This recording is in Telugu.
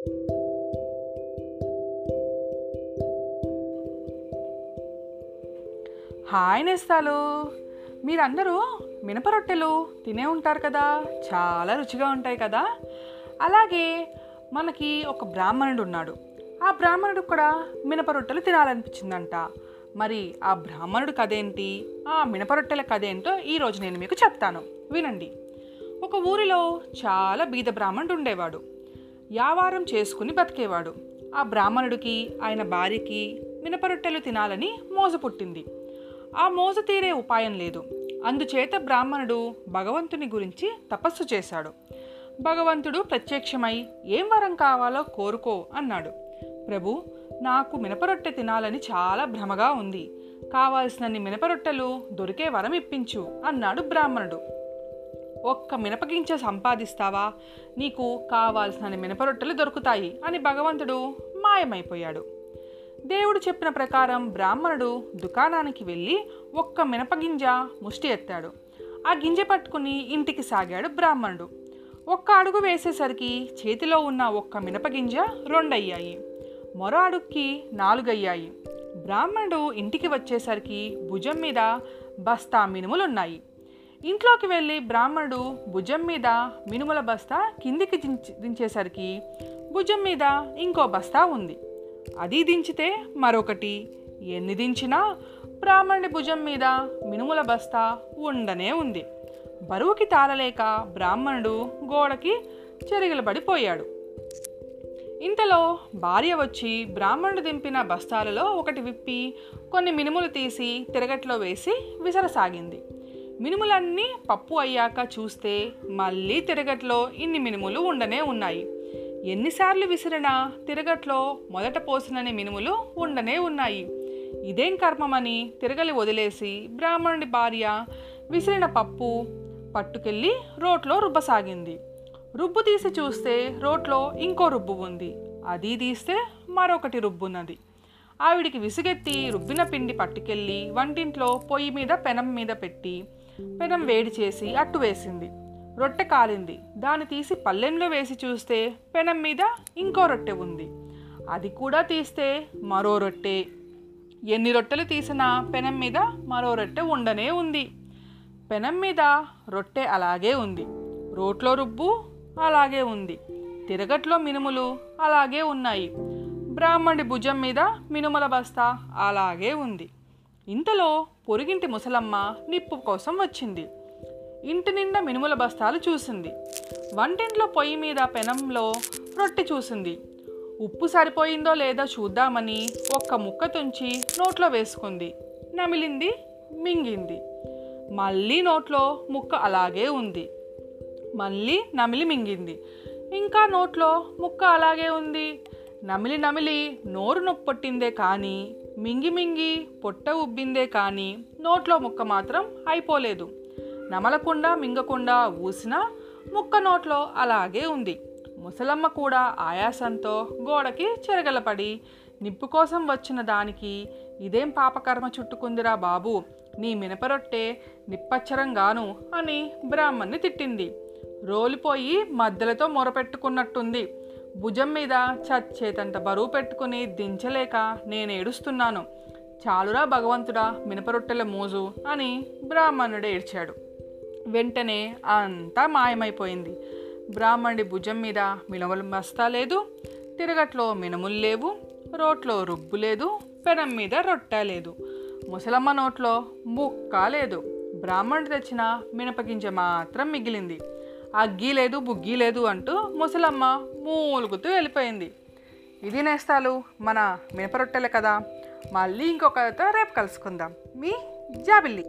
హాయ్ నేస్తాలు. మీరందరూ మినప రొట్టెలు తినే ఉంటారు కదా? చాలా రుచిగా ఉంటాయి కదా? అలాగే మనకి ఒక బ్రాహ్మణుడు ఉన్నాడు. ఆ బ్రాహ్మణుడు కూడా మినప రొట్టెలు తినాలనిపించిందంట. మరి ఆ బ్రాహ్మణుడు కథేంటి ఆ మినప రొట్టెల కథేంటో ఈరోజు నేను మీకు చెప్తాను. వినండి. ఒక ఊరిలో చాలా బీద బ్రాహ్మణుడు ఉండేవాడు. వ్యాపారం చేసుకుని బతికేవాడు. ఆ బ్రాహ్మణుడికి ఆయన భార్యకి మినప రొట్టెలు తినాలని మోజ పుట్టింది. ఆ మోజ తీరే ఉపాయం లేదు. అందుచేత బ్రాహ్మణుడు భగవంతుని గురించి తపస్సు చేశాడు. భగవంతుడు ప్రత్యక్షమై ఏం వరం కావాలో కోరుకో అన్నాడు. ప్రభు నాకు మినపరొట్టె తినాలని చాలా భ్రమగా ఉంది. కావాల్సినన్ని మినపరొట్టెలు దొరికే వరం ఇప్పించు అన్నాడు బ్రాహ్మణుడు. ఒక్క మినపగింజ సంపాదిస్తావా? నీకు కావాల్సిన మినపరొట్టెలు దొరుకుతాయి అని భగవంతుడు మాయమైపోయాడు. దేవుడు చెప్పిన ప్రకారం బ్రాహ్మణుడు దుకాణానికి వెళ్ళి ఒక్క మినపగింజ ముష్టి ఎత్తాడు. ఆ గింజ పట్టుకుని ఇంటికి సాగాడు బ్రాహ్మణుడు. ఒక్క అడుగు వేసేసరికి చేతిలో ఉన్న ఒక్క మినపగింజ రెండయ్యాయి. మరో అడుగుకి నాలుగయ్యాయి. బ్రాహ్మణుడు ఇంటికి వచ్చేసరికి భుజం మీద బస్తా మినుములున్నాయి. ఇంట్లోకి వెళ్ళి బ్రాహ్మణుడు భుజం మీద మినుముల బస్తా కిందికి దించి దించేసరికి భుజం మీద ఇంకో బస్తా ఉంది. అది దించితే మరొకటి. ఎన్ని దించినా బ్రాహ్మణుడి భుజం మీద మినుముల బస్తా ఉండనే ఉంది. బరువుకి తాళలేక బ్రాహ్మణుడు గోడకి చెరిగిలబడిపోయాడు. ఇంతలో భార్య వచ్చి బ్రాహ్మణుడు దింపిన బస్తాలలో ఒకటి విప్పి కొన్ని మినుములు తీసి తిరగట్లో వేసి విసరసాగింది. మినుములన్నీ పప్పు అయ్యాక చూస్తే మళ్ళీ తిరగట్లో ఇన్ని మినుములు ఉండనే ఉన్నాయి. ఎన్నిసార్లు విసిరినా తిరగట్లో మొదట పోసినని మినుములు ఉండనే ఉన్నాయి. ఇదేం కర్మమని తిరగలి వదిలేసి బ్రాహ్మణుడి భార్య విసిరిన పప్పు పట్టుకెళ్ళి రోట్లో రుబ్బసాగింది. రుబ్బు తీసి చూస్తే రోట్లో ఇంకో రుబ్బు ఉంది. అది తీస్తే మరొకటి రుబ్బున్నది. ఆవిడికి విసుగెత్తి రుబ్బిన పిండి పట్టుకెళ్ళి వంటింట్లో పొయ్యి మీద పెనం మీద పెట్టి పెనం వేడి చేసి అట్టు వేసింది. రొట్టె కాలింది. దాన్ని తీసి పల్లెంలో వేసి చూస్తే పెనం మీద ఇంకో రొట్టె ఉంది. అది కూడా తీస్తే మరో రొట్టె. ఎన్ని రొట్టెలు తీసినా పెనం మీద మరో రొట్టె ఉండనే ఉంది. పెనం మీద రొట్టె అలాగే ఉంది. రోట్లో రుబ్బు అలాగే ఉంది. తిరగట్లో మినుములు అలాగే ఉన్నాయి. బ్రాహ్మణి భుజం మీద మినుముల బస్తా అలాగే ఉంది. ఇంతలో పొరుగింటి ముసలమ్మ నిప్పు కోసం వచ్చింది. ఇంటి నిండా మినుముల బస్తాలు చూసింది. వంటింట్లో పొయ్యి మీద పెనంలో రొట్టె చూసింది. ఉప్పు సరిపోయిందో లేదో చూద్దామని ఒక్క ముక్క తుంచి నోట్లో వేసుకుంది. నమిలింది మింగింది. మళ్ళీ నోట్లో ముక్క అలాగే ఉంది. మళ్ళీ నమిలి మింగింది. ఇంకా నోట్లో ముక్క అలాగే ఉంది. నమిలి నమిలి నోరు నొప్పొట్టిందే కానీ మింగి మింగి పొట్ట ఉబ్బిందే కానీ నోట్లో ముక్క మాత్రం అయిపోలేదు. నమలకుండా మింగకుండా ఊసినా ముక్క నోట్లో అలాగే ఉంది. ముసలమ్మ కూడా ఆయాసంతో గోడకి చెరగలపడి నిప్పు కోసం వచ్చిన దానికి ఇదేం పాపకర్మ చుట్టుకుందిరా బాబు? నీ మినపరొట్టే నిప్పచ్చరంగాను అని బ్రాహ్మణ్ణి తిట్టింది. రోలిపోయి మద్దెలతో మొరపెట్టుకున్నట్టుంది. భుజం మీద చచ్చేతంత బరువు పెట్టుకుని దించలేక నేను ఏడుస్తున్నాను. చాలురా భగవంతుడా మినపరొట్టెల మోజు అని బ్రాహ్మణుడు ఏడ్చాడు. వెంటనే అంతా మాయమైపోయింది. బ్రాహ్మణుడి భుజం మీద మినుములు మస్తా లేదు తిరగట్లో మినుములు లేవు రోట్లో రుబ్బు లేదు పెనం మీద రొట్టె లేదు. ముసలమ్మ నోట్లో ముక్క లేదు. బ్రాహ్మణుడు తెచ్చిన మినపగింజ మాత్రం మిగిలింది. అగ్గి లేదు బుగ్గి లేదు అంటూ ముసలమ్మ మూలుగుతూ వెళ్ళిపోయింది. ఇది నేస్తాలు మన మినపరొట్టెలే కదా. మళ్ళీ ఇంకొకరితో రేపు కలుసుకుందాం. మీ జాబిల్లి.